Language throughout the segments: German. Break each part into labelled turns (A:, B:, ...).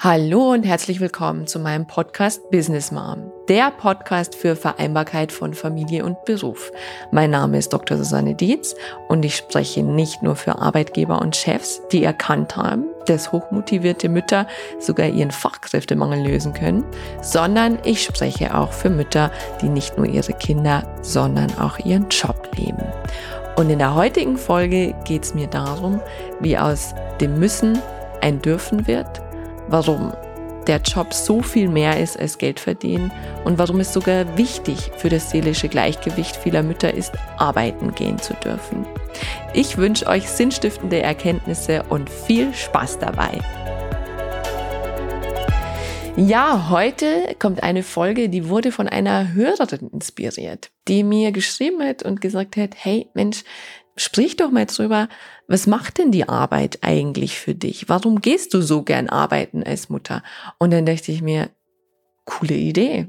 A: Hallo und herzlich willkommen zu meinem Podcast Business Mom, der Podcast für Vereinbarkeit von Familie und Beruf. Mein Name ist Dr. Susanne Dietz und ich spreche nicht nur für Arbeitgeber und Chefs, die erkannt haben, dass hochmotivierte Mütter sogar ihren Fachkräftemangel lösen können, sondern ich spreche auch für Mütter, die nicht nur ihre Kinder, sondern auch ihren Job leben. Und in der heutigen Folge geht es mir darum, wie aus dem Müssen ein Dürfen wird warum der Job so viel mehr ist als Geld verdienen und warum es sogar wichtig für das seelische Gleichgewicht vieler Mütter ist, arbeiten gehen zu dürfen. Ich wünsche euch sinnstiftende Erkenntnisse und viel Spaß dabei. Ja, heute kommt eine Folge, die wurde von einer Hörerin inspiriert, die mir geschrieben hat und gesagt hat, hey Mensch, sprich doch mal drüber, was macht denn die Arbeit eigentlich für dich? Warum gehst du so gern arbeiten als Mutter? Und dann dachte ich mir, coole Idee.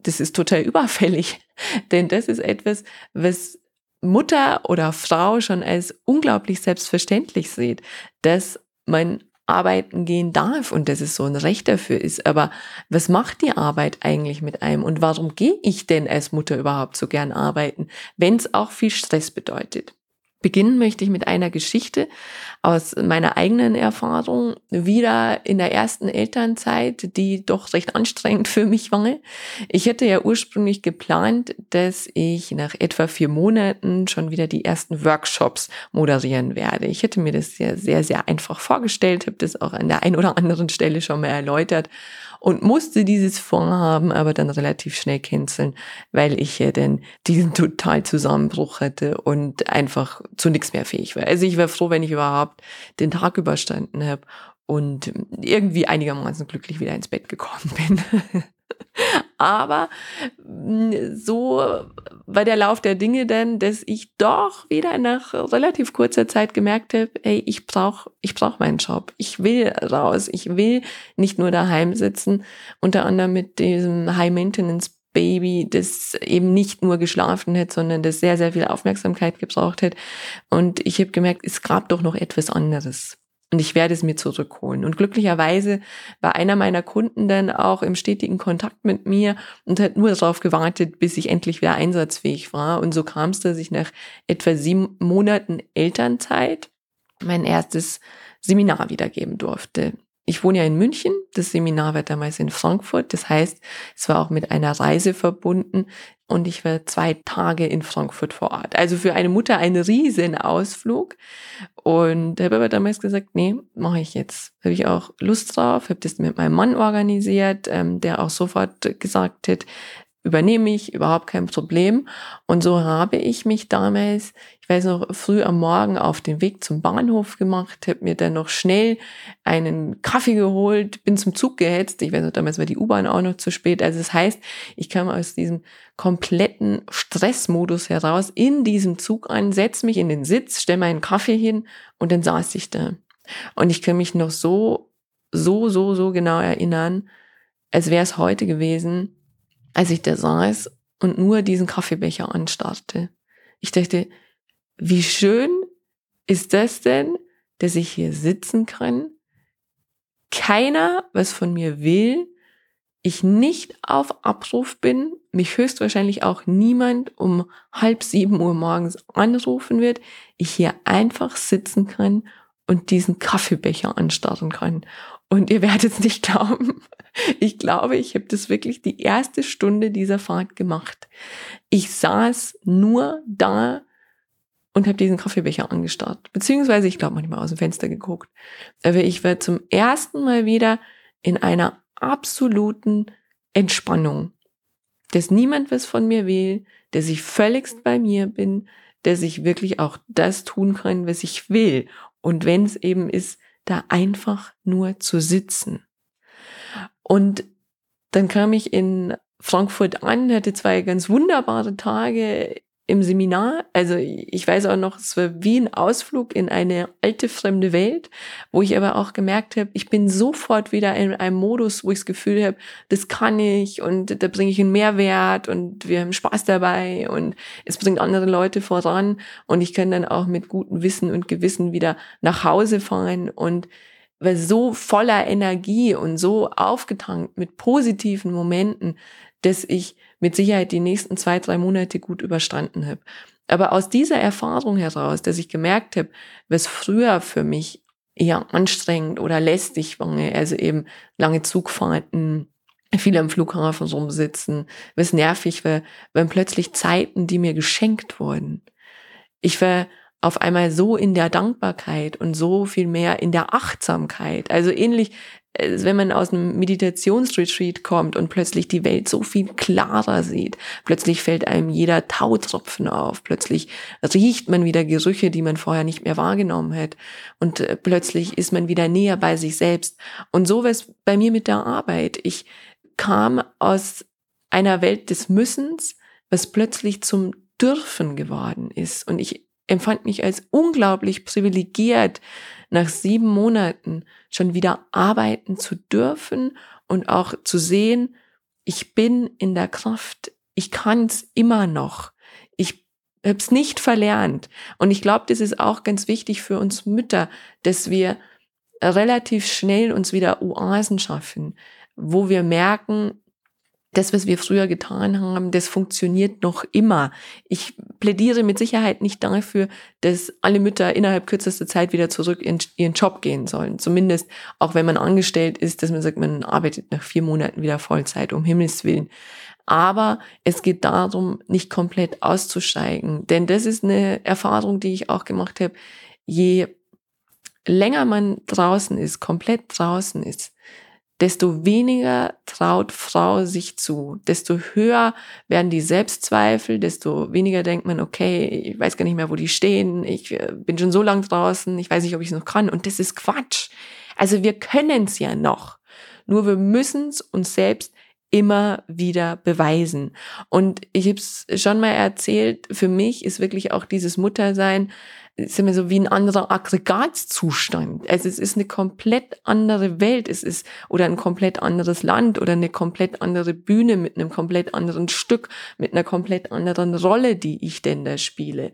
A: Das ist total überfällig, denn das ist etwas, was Mutter oder Frau schon als unglaublich selbstverständlich sieht, dass man arbeiten gehen darf und dass es so ein Recht dafür ist. Aber was macht die Arbeit eigentlich mit einem und warum gehe ich denn als Mutter überhaupt so gern arbeiten, wenn es auch viel Stress bedeutet? Beginnen möchte ich mit einer Geschichte aus meiner eigenen Erfahrung, wieder in der ersten Elternzeit, die doch recht anstrengend für mich war. Ich hätte ja ursprünglich geplant, dass ich nach etwa vier Monaten schon wieder die ersten Workshops moderieren werde. Ich hätte mir das sehr, sehr, sehr einfach vorgestellt, habe das auch an der einen oder anderen Stelle schon mal erläutert und musste dieses Vorhaben aber dann relativ schnell canceln, weil ich ja dann diesen total Zusammenbruch hatte und einfach zu nichts mehr fähig war. Also ich war froh, wenn ich überhaupt den Tag überstanden habe und irgendwie einigermaßen glücklich wieder ins Bett gekommen bin. Aber mm, so war der Lauf der Dinge dann, dass ich doch wieder nach relativ kurzer Zeit gemerkt habe, ey, ich brauche ich brauch meinen Job. Ich will raus. Ich will nicht nur daheim sitzen, unter anderem mit diesem High-Maintenance Baby, das eben nicht nur geschlafen hat, sondern das sehr, sehr viel Aufmerksamkeit gebraucht hat. Und ich habe gemerkt, es gab doch noch etwas anderes. Und ich werde es mir zurückholen. Und glücklicherweise war einer meiner Kunden dann auch im stetigen Kontakt mit mir und hat nur darauf gewartet, bis ich endlich wieder einsatzfähig war. Und so kam es, dass ich nach etwa sieben Monaten Elternzeit mein erstes Seminar wiedergeben durfte. Ich wohne ja in München, das Seminar war damals in Frankfurt. Das heißt, es war auch mit einer Reise verbunden und ich war zwei Tage in Frankfurt vor Ort. Also für eine Mutter ein riesen Ausflug. Und habe aber damals gesagt, nee, mache ich jetzt. Habe ich auch Lust drauf, habe das mit meinem Mann organisiert, ähm, der auch sofort gesagt hat, übernehme ich, überhaupt kein Problem. Und so habe ich mich damals, ich weiß noch, früh am Morgen auf den Weg zum Bahnhof gemacht, habe mir dann noch schnell einen Kaffee geholt, bin zum Zug gehetzt. Ich weiß noch, damals war die U-Bahn auch noch zu spät. Also das heißt, ich kam aus diesem kompletten Stressmodus heraus in diesem Zug an, setze mich in den Sitz, stelle meinen Kaffee hin und dann saß ich da. Und ich kann mich noch so, so, so, so genau erinnern, als wäre es heute gewesen, als ich da saß und nur diesen Kaffeebecher anstarrte. Ich dachte, wie schön ist das denn, dass ich hier sitzen kann, keiner was von mir will, ich nicht auf Abruf bin, mich höchstwahrscheinlich auch niemand um halb sieben Uhr morgens anrufen wird, ich hier einfach sitzen kann und diesen Kaffeebecher anstarren kann. Und ihr werdet es nicht glauben. Ich glaube, ich habe das wirklich die erste Stunde dieser Fahrt gemacht. Ich saß nur da und habe diesen Kaffeebecher angestarrt. Beziehungsweise, ich glaube, manchmal aus dem Fenster geguckt. Aber ich war zum ersten Mal wieder in einer absoluten Entspannung. Dass niemand was von mir will, dass ich völligst bei mir bin, dass ich wirklich auch das tun kann, was ich will. Und wenn es eben ist, da einfach nur zu sitzen. Und dann kam ich in Frankfurt an, hatte zwei ganz wunderbare Tage im Seminar. Also ich weiß auch noch, es war wie ein Ausflug in eine alte fremde Welt, wo ich aber auch gemerkt habe, ich bin sofort wieder in einem Modus, wo ich das Gefühl habe, das kann ich und da bringe ich einen Mehrwert und wir haben Spaß dabei und es bringt andere Leute voran und ich kann dann auch mit gutem Wissen und Gewissen wieder nach Hause fahren und war so voller Energie und so aufgetankt mit positiven Momenten, dass ich mit Sicherheit die nächsten zwei, drei Monate gut überstanden habe. Aber aus dieser Erfahrung heraus, dass ich gemerkt habe, was früher für mich eher anstrengend oder lästig war, also eben lange Zugfahrten, viel am Flughafen rumsitzen, was nervig war, waren plötzlich Zeiten, die mir geschenkt wurden. Ich war auf einmal so in der Dankbarkeit und so viel mehr in der Achtsamkeit. Also ähnlich, äh, wenn man aus einem Meditationsretreat kommt und plötzlich die Welt so viel klarer sieht. Plötzlich fällt einem jeder Tautropfen auf. Plötzlich riecht man wieder Gerüche, die man vorher nicht mehr wahrgenommen hat. Und äh, plötzlich ist man wieder näher bei sich selbst. Und so war es bei mir mit der Arbeit. Ich kam aus einer Welt des Müssens, was plötzlich zum Dürfen geworden ist. Und ich empfand mich als unglaublich privilegiert, nach sieben Monaten schon wieder arbeiten zu dürfen und auch zu sehen, ich bin in der Kraft, ich kann es immer noch, ich habe es nicht verlernt. Und ich glaube, das ist auch ganz wichtig für uns Mütter, dass wir relativ schnell uns wieder Oasen schaffen, wo wir merken, das, was wir früher getan haben, das funktioniert noch immer. Ich plädiere mit Sicherheit nicht dafür, dass alle Mütter innerhalb kürzester Zeit wieder zurück in ihren Job gehen sollen. Zumindest auch wenn man angestellt ist, dass man sagt, man arbeitet nach vier Monaten wieder Vollzeit, um Himmels Willen. Aber es geht darum, nicht komplett auszusteigen. Denn das ist eine Erfahrung, die ich auch gemacht habe. Je länger man draußen ist, komplett draußen ist, desto weniger traut Frau sich zu, desto höher werden die Selbstzweifel, desto weniger denkt man, okay, ich weiß gar nicht mehr, wo die stehen, ich äh, bin schon so lang draußen, ich weiß nicht, ob ich es noch kann. Und das ist Quatsch. Also wir können es ja noch, nur wir müssen es uns selbst immer wieder beweisen. Und ich habe es schon mal erzählt, für mich ist wirklich auch dieses Muttersein ist immer so wie ein anderer Aggregatzustand. Also es ist eine komplett andere Welt, es ist oder ein komplett anderes Land oder eine komplett andere Bühne mit einem komplett anderen Stück, mit einer komplett anderen Rolle, die ich denn da spiele.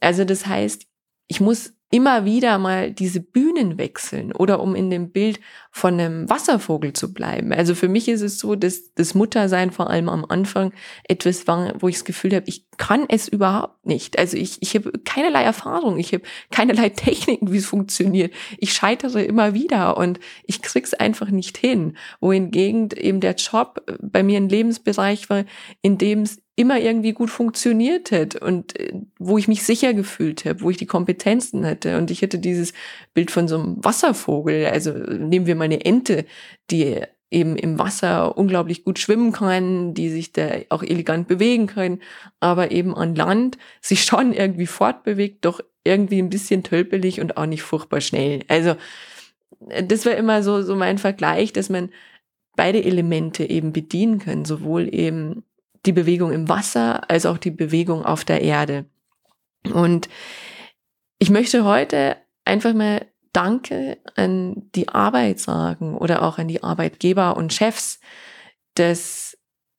A: Also das heißt, ich muss immer wieder mal diese Bühnen wechseln oder um in dem Bild von einem Wasservogel zu bleiben. Also für mich ist es so, dass das Muttersein vor allem am Anfang etwas war, wo ich das Gefühl habe, ich kann es überhaupt nicht. Also ich, ich habe keinerlei Erfahrung, ich habe keinerlei Techniken, wie es funktioniert. Ich scheitere immer wieder und ich krieg's einfach nicht hin. Wohingegen eben der Job bei mir ein Lebensbereich war, in dem es immer irgendwie gut funktioniert hat und äh, wo ich mich sicher gefühlt habe, wo ich die Kompetenzen hatte. Und ich hätte dieses Bild von so einem Wasservogel, also nehmen wir mal eine Ente, die eben im Wasser unglaublich gut schwimmen kann, die sich da auch elegant bewegen können, aber eben an Land sich schon irgendwie fortbewegt, doch irgendwie ein bisschen tölpelig und auch nicht furchtbar schnell. Also das war immer so, so mein Vergleich, dass man beide Elemente eben bedienen kann, sowohl eben die Bewegung im Wasser als auch die Bewegung auf der Erde. Und ich möchte heute einfach mal Danke an die Arbeit sagen oder auch an die Arbeitgeber und Chefs, dass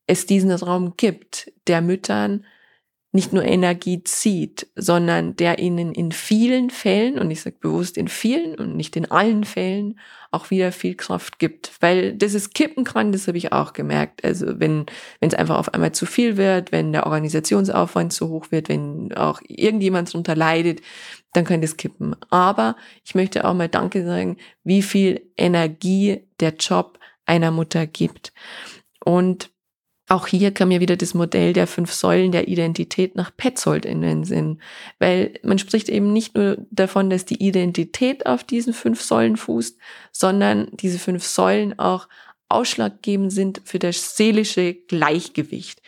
A: es diesen Raum gibt, der Müttern nicht nur Energie zieht, sondern der ihnen in vielen Fällen, und ich sage bewusst in vielen und nicht in allen Fällen, auch wieder viel Kraft gibt. Weil das es kippen kann, das habe ich auch gemerkt. Also wenn wenn es einfach auf einmal zu viel wird, wenn der Organisationsaufwand zu hoch wird, wenn auch irgendjemand darunter leidet, dann kann das kippen. Aber ich möchte auch mal Danke sagen, wie viel Energie der Job einer Mutter gibt. Und auch hier kam mir wieder das Modell der fünf Säulen der Identität nach Petzold in den Sinn. Weil man spricht eben nicht nur davon, dass die Identität auf diesen fünf Säulen fußt, sondern diese fünf Säulen auch ausschlaggebend sind für das seelische Gleichgewicht.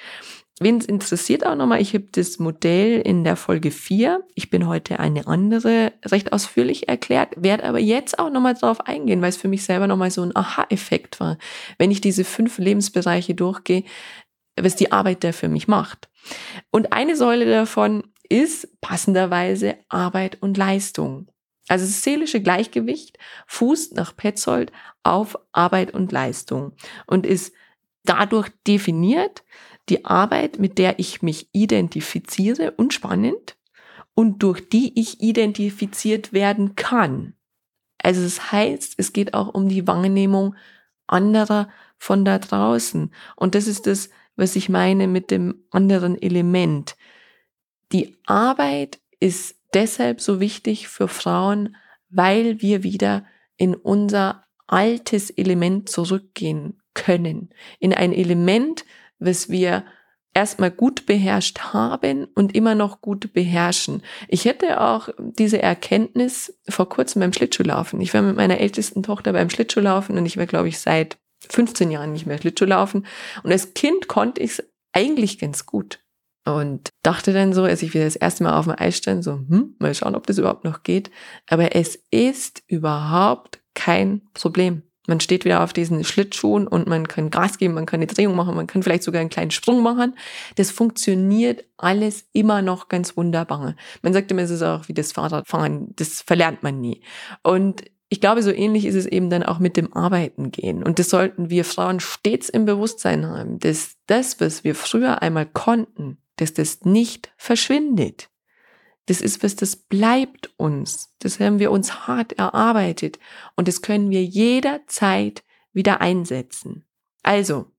A: Wen es interessiert auch nochmal, ich habe das Modell in der Folge 4. Ich bin heute eine andere recht ausführlich erklärt, werde aber jetzt auch nochmal drauf eingehen, weil es für mich selber nochmal so ein Aha-Effekt war, wenn ich diese fünf Lebensbereiche durchgehe, was die Arbeit da für mich macht. Und eine Säule davon ist passenderweise Arbeit und Leistung. Also das seelische Gleichgewicht fußt nach Petzold auf Arbeit und Leistung und ist dadurch definiert, die Arbeit, mit der ich mich identifiziere und spannend und durch die ich identifiziert werden kann. Also das heißt, es geht auch um die Wahrnehmung anderer von da draußen. Und das ist das, was ich meine mit dem anderen Element. Die Arbeit ist deshalb so wichtig für Frauen, weil wir wieder in unser altes Element zurückgehen können. In ein Element, was wir erstmal gut beherrscht haben und immer noch gut beherrschen. Ich hätte auch diese Erkenntnis vor kurzem beim Schlittschuhlaufen. Ich war mit meiner ältesten Tochter beim Schlittschuhlaufen und ich war, glaube ich, seit 15 Jahren nicht mehr Schlittschuhlaufen. Und als Kind konnte ich es eigentlich ganz gut. Und dachte dann so, als ich wieder das erste Mal auf dem Eis stand, so, hm, mal schauen, ob das überhaupt noch geht. Aber es ist überhaupt kein Problem. Man steht wieder auf diesen Schlittschuhen und man kann Gas geben, man kann eine Drehung machen, man kann vielleicht sogar einen kleinen Sprung machen. Das funktioniert alles immer noch ganz wunderbar. Man sagt immer, es ist auch wie das Fahrradfahren, das verlernt man nie. Und ich glaube, so ähnlich ist es eben dann auch mit dem Arbeiten gehen. Und das sollten wir Frauen stets im Bewusstsein haben, dass das, was wir früher einmal konnten, dass das nicht verschwindet. Das ist was, das bleibt uns. Das haben wir uns hart erarbeitet und das können wir jederzeit wieder einsetzen. Also,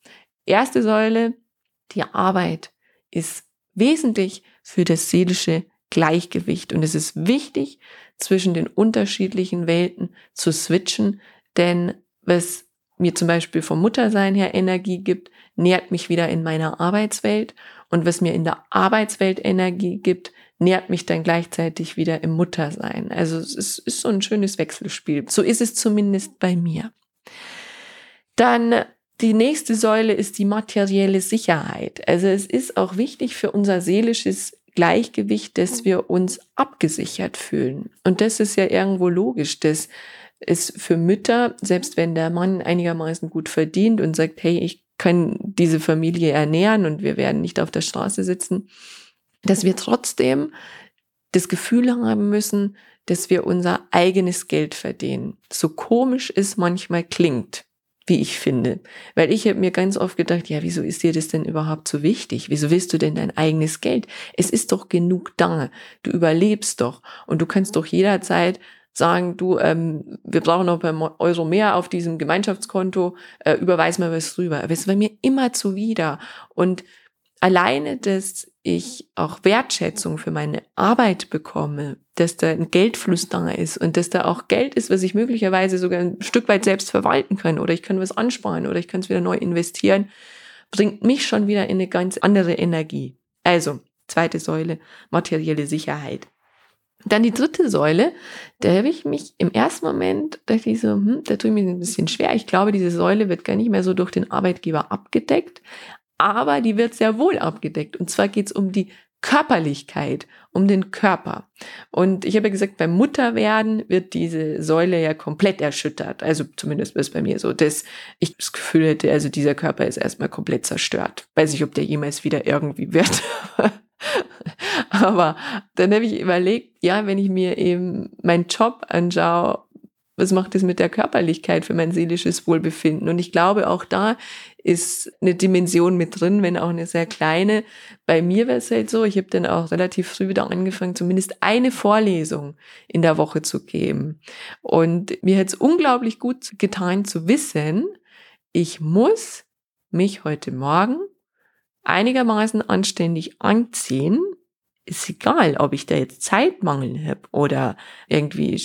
A: erste Säule, die Arbeit ist wesentlich für das seelische Gleichgewicht und es ist wichtig, zwischen den unterschiedlichen Welten zu switchen, denn was mir zum Beispiel vom Muttersein her Energie gibt, nährt mich wieder in meiner Arbeitswelt und was mir in der Arbeitswelt Energie gibt, nährt mich dann gleichzeitig wieder im Muttersein. Also es ist, so ein schönes Wechselspiel. So ist es zumindest bei mir. Dann die nächste Säule ist die materielle Sicherheit. Also es ist auch wichtig für unser seelisches Gleichgewicht, dass wir uns abgesichert fühlen. Und das ist ja irgendwo logisch, dass es für Mütter, selbst wenn der Mann einigermaßen gut verdient und sagt, hey, ich kann diese Familie ernähren und wir werden nicht auf der Straße sitzen, dass wir trotzdem das Gefühl haben müssen, dass wir unser eigenes Geld verdienen. So komisch es manchmal klingt, wie ich finde. Weil ich habe mir ganz oft gedacht, ja, wieso ist dir das denn überhaupt so wichtig? Wieso willst du denn dein eigenes Geld? Es ist doch genug da. Du überlebst doch. Und du kannst doch jederzeit sagen, du, ähm, wir brauchen noch ein paar Euro mehr auf diesem Gemeinschaftskonto, äh, überweis mal was rüber. Aber es war mir immer zuwider. Und alleine, dass ich auch Wertschätzung für meine Arbeit bekomme, dass da ein Geldfluss da ist und dass da auch Geld ist, was ich möglicherweise sogar ein Stück weit selbst verwalten kann oder ich kann was ansparen oder ich kann es wieder neu investieren, bringt mich schon wieder in eine ganz andere Energie. Also, zweite Säule, materielle Sicherheit. Dann die dritte Säule, da habe ich mich im ersten Moment, dachte ich so, hm, da tue ich mir ein bisschen schwer. Ich glaube, diese Säule wird gar nicht mehr so durch den Arbeitgeber abgedeckt, aber die wird sehr wohl abgedeckt. Und zwar geht es um die Körperlichkeit, um den Körper. Und ich habe ja gesagt, beim Mutterwerden wird diese Säule ja komplett erschüttert. Also zumindest ist bei mir so, dass ich das Gefühl hätte, also dieser Körper ist erstmal komplett zerstört. Weiß ich, ob der jemals wieder irgendwie wird. Aber dann habe ich überlegt, ja, wenn ich mir eben meinen Job anschaue, was macht das mit der Körperlichkeit für mein seelisches Wohlbefinden? Und ich glaube, auch da ist eine Dimension mit drin, wenn auch eine sehr kleine. Bei mir wäre es halt so, ich habe dann auch relativ früh wieder angefangen, zumindest eine Vorlesung in der Woche zu geben. Und mir hat es unglaublich gut getan zu wissen, ich muss mich heute Morgen einigermaßen anständig anziehen, ist egal, ob ich da jetzt Zeitmangel habe oder irgendwie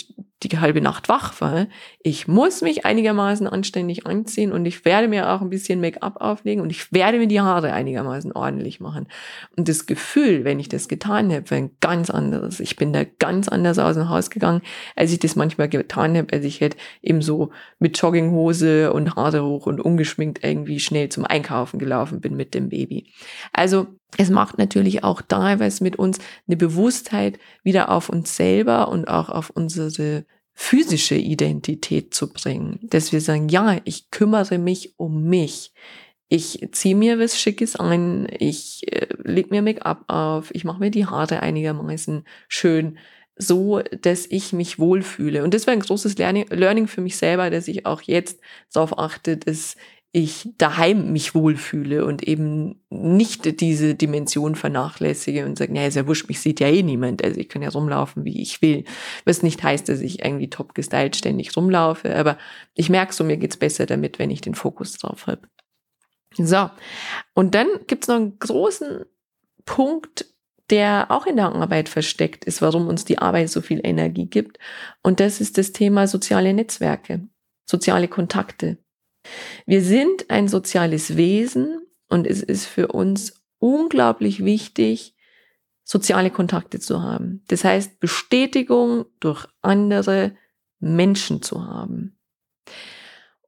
A: die halbe Nacht wach war. Ich muss mich einigermaßen anständig anziehen und ich werde mir auch ein bisschen Make-up auflegen und ich werde mir die Haare einigermaßen ordentlich machen. Und das Gefühl, wenn ich das getan habe, war ein ganz anderes. Ich bin da ganz anders aus dem Haus gegangen, als ich das manchmal getan habe, als ich hätte eben so mit Jogginghose und Haare hoch und ungeschminkt irgendwie schnell zum Einkaufen gelaufen bin mit dem Baby. Also es macht natürlich auch was mit uns eine Bewusstheit wieder auf uns selber und auch auf unsere physische Identität zu bringen. Dass wir sagen, ja, ich kümmere mich um mich. Ich ziehe mir was Schickes ein, ich äh, leg mir Make-up auf, ich mache mir die Haare einigermaßen schön, so dass ich mich wohlfühle. Und das war ein großes Learning, Learning für mich selber, dass ich auch jetzt darauf achte, dass ich daheim mich wohlfühle und eben nicht diese Dimension vernachlässige und sage, naja, ist ja wurscht, mich sieht ja eh niemand. Also ich kann ja rumlaufen, wie ich will. Was nicht heißt, dass ich irgendwie top gestylt ständig rumlaufe, aber ich merke so, mir geht's besser damit, wenn ich den Fokus drauf habe. So, und dann gibt's noch einen großen Punkt, der auch in der Arbeit versteckt ist, warum uns die Arbeit so viel Energie gibt. Und das ist das Thema soziale Netzwerke, soziale Kontakte. Wir sind ein soziales Wesen und es ist für uns unglaublich wichtig, soziale Kontakte zu haben. Das heißt, Bestätigung durch andere Menschen zu haben.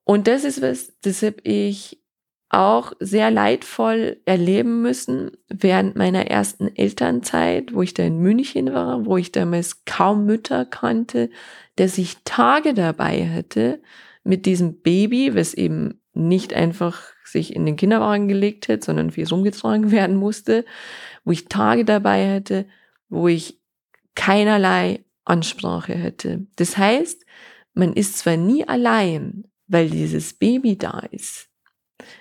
A: Und das ist was, das habe ich auch sehr leidvoll erleben müssen während meiner ersten Elternzeit, wo ich da in München war, wo ich damals kaum Mütter kannte, dass ich Tage dabei hatte, mit diesem Baby, was eben nicht einfach sich in den Kinderwagen gelegt hat, sondern viel rumgetragen werden musste, wo ich Tage dabei hätte, wo ich keinerlei Ansprache hätte. Das heißt, man ist zwar nie allein, weil dieses Baby da ist,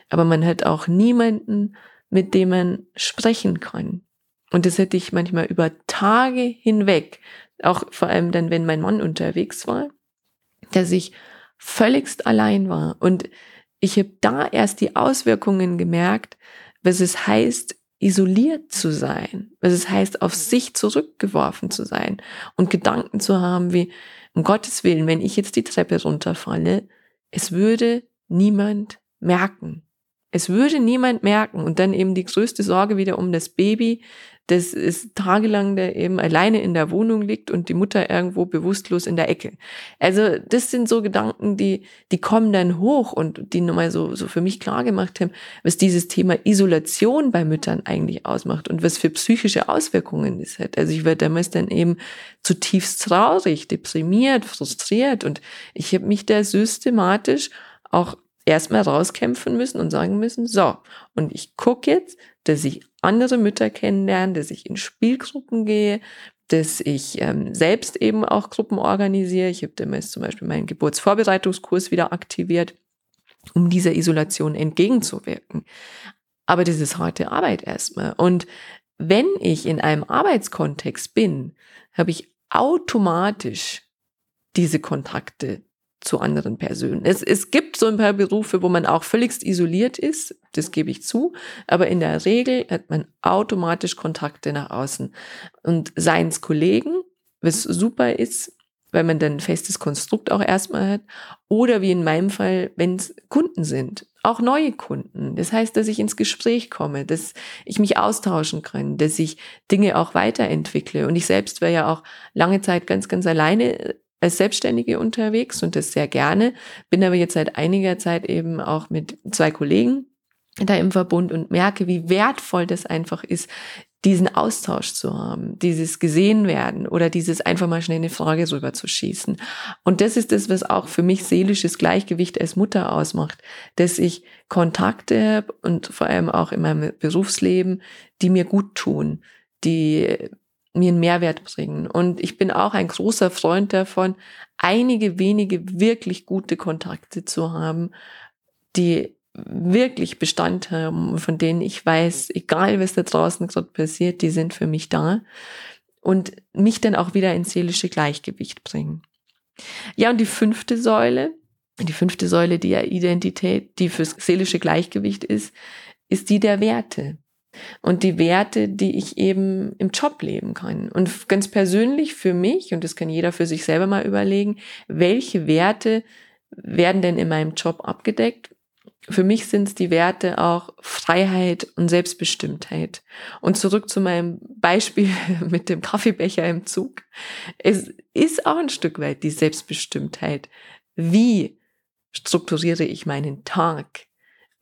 A: aber man hat auch niemanden, mit dem man sprechen kann. Und das hätte ich manchmal über Tage hinweg, auch vor allem dann, wenn mein Mann unterwegs war, dass ich völligst allein war. Und ich habe da erst die Auswirkungen gemerkt, was es heißt, isoliert zu sein, was es heißt, auf sich zurückgeworfen zu sein und Gedanken zu haben wie, um Gottes Willen, wenn ich jetzt die Treppe runterfalle, es würde niemand merken. Es würde niemand merken und dann eben die größte Sorge wieder um das Baby, das ist tagelang da eben alleine in der Wohnung liegt und die Mutter irgendwo bewusstlos in der Ecke. Also das sind so Gedanken, die, die kommen dann hoch und die nochmal so, so für mich klar gemacht haben, was dieses Thema Isolation bei Müttern eigentlich ausmacht und was für psychische Auswirkungen es hat. Also ich war damals dann eben zutiefst traurig, deprimiert, frustriert und ich habe mich da systematisch auch erstmal rauskämpfen müssen und sagen müssen, so, und ich gucke jetzt, dass ich andere Mütter kennenlerne, dass ich in Spielgruppen gehe, dass ich ähm, selbst eben auch Gruppen organisiere. Ich habe damals zum Beispiel meinen Geburtsvorbereitungskurs wieder aktiviert, um dieser Isolation entgegenzuwirken. Aber das ist harte Arbeit erstmal. Und wenn ich in einem Arbeitskontext bin, habe ich automatisch diese Kontakte zu anderen Personen. Es, es gibt so ein paar Berufe, wo man auch völligst isoliert ist, das gebe ich zu, aber in der Regel hat man automatisch Kontakte nach außen. Und seien es Kollegen, was super ist, weil man dann ein festes Konstrukt auch erstmal hat, oder wie in meinem Fall, wenn es Kunden sind, auch neue Kunden. Das heißt, dass ich ins Gespräch komme, dass ich mich austauschen kann, dass ich Dinge auch weiterentwickle. Und ich selbst war ja auch lange Zeit ganz, ganz alleine als Selbstständige unterwegs und das sehr gerne. Bin aber jetzt seit einiger Zeit eben auch mit zwei Kollegen da im Verbund und merke, wie wertvoll das einfach ist, diesen Austausch zu haben, dieses gesehen werden oder dieses einfach mal schnell eine Frage rüber zu schießen. Und das ist das, was auch für mich seelisches Gleichgewicht als Mutter ausmacht, dass ich Kontakte habe und vor allem auch in meinem Berufsleben, die mir gut tun, die mir einen Mehrwert bringen. Und ich bin auch ein großer Freund davon, einige wenige wirklich gute Kontakte zu haben, die wirklich Bestand haben, von denen ich weiß, egal was da draußen gerade passiert, die sind für mich da und mich dann auch wieder ins seelische Gleichgewicht bringen. Ja, und die fünfte Säule, die fünfte Säule der Identität, die fürs seelische Gleichgewicht ist, ist die der Werte und die Werte, die ich eben im Job leben kann. Und ganz persönlich für mich, und das kann jeder für sich selber mal überlegen, welche Werte werden denn in meinem Job abgedeckt? Für mich sind es die Werte auch Freiheit und Selbstbestimmtheit. Und zurück zu meinem Beispiel mit dem Kaffeebecher im Zug. Es ist auch ein Stück weit die Selbstbestimmtheit. Wie strukturiere ich meinen Tag?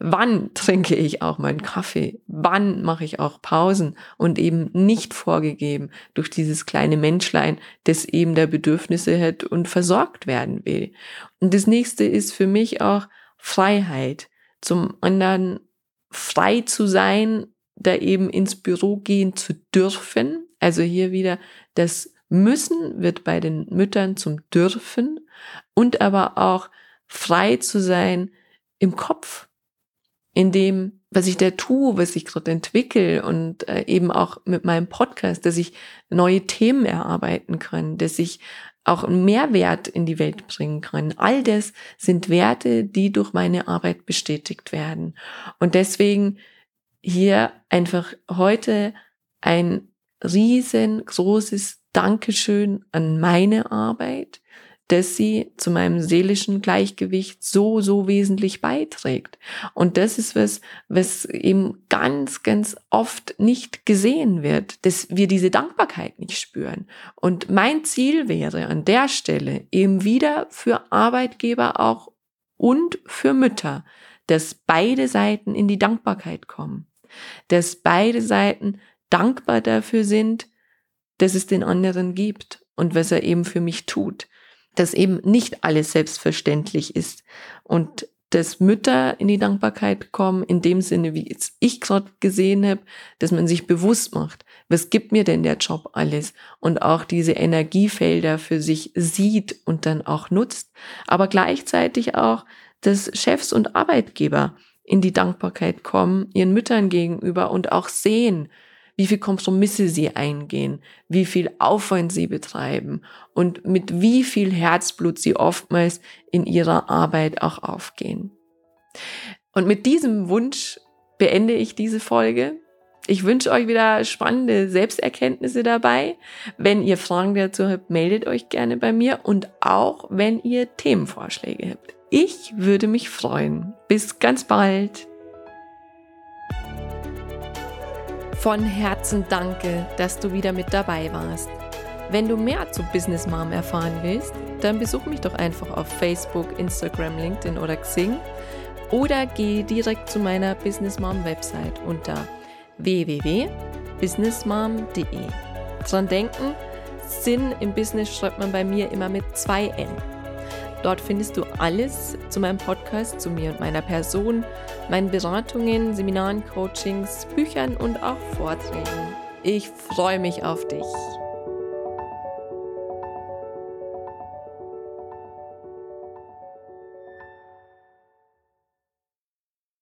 A: Wann trinke ich auch meinen Kaffee? Wann mache ich auch Pausen? Und eben nicht vorgegeben durch dieses kleine Menschlein, das eben der Bedürfnisse hat und versorgt werden will. Und das nächste ist für mich auch Freiheit. Zum anderen frei zu sein, da eben ins Büro gehen zu dürfen. Also hier wieder das Müssen wird bei den Müttern zum Dürfen und aber auch frei zu sein im Kopf in dem, was ich da tue, was ich gerade entwickle und äh, eben auch mit meinem Podcast, dass ich neue Themen erarbeiten kann, dass ich auch einen Mehrwert in die Welt bringen kann. All das sind Werte, die durch meine Arbeit bestätigt werden. Und deswegen hier einfach heute ein riesengroßes Dankeschön an meine Arbeit, dass sie zu meinem seelischen Gleichgewicht so, so wesentlich beiträgt. Und das ist was, was eben ganz, ganz oft nicht gesehen wird, dass wir diese Dankbarkeit nicht spüren. Und mein Ziel wäre an der Stelle eben wieder für Arbeitgeber auch und für Mütter, dass beide Seiten in die Dankbarkeit kommen, dass beide Seiten dankbar dafür sind, dass es den anderen gibt und was er eben für mich tut dass eben nicht alles selbstverständlich ist und dass Mütter in die Dankbarkeit kommen, in dem Sinne, wie ich gerade gesehen habe, dass man sich bewusst macht, was gibt mir denn der Job alles? Und auch diese Energiefelder für sich sieht und dann auch nutzt, aber gleichzeitig auch, dass Chefs und Arbeitgeber in die Dankbarkeit kommen, ihren Müttern gegenüber und auch sehen, wie viel Kompromisse sie eingehen, wie viel Aufwand sie betreiben und mit wie viel Herzblut sie oftmals in ihrer Arbeit auch aufgehen. Und mit diesem Wunsch beende ich diese Folge. Ich wünsche euch wieder spannende Selbsterkenntnisse dabei. Wenn ihr Fragen dazu habt, meldet euch gerne bei mir und auch wenn ihr Themenvorschläge habt. Ich würde mich freuen. Bis ganz bald. Von Herzen danke, dass du wieder mit dabei warst. Wenn du mehr zu Business Mom erfahren willst, dann besuch mich doch einfach auf Facebook, Instagram, LinkedIn oder Xing oder geh direkt zu meiner Business Mom Website unter www.businessmom.de. Dran denken, Sinn im Business schreibt man bei mir immer mit zwei N. Dort findest du alles zu meinem Podcast, zu mir und meiner Person, meinen Beratungen, Seminaren, Coachings, Büchern und auch Vorträgen. Ich freue mich auf dich.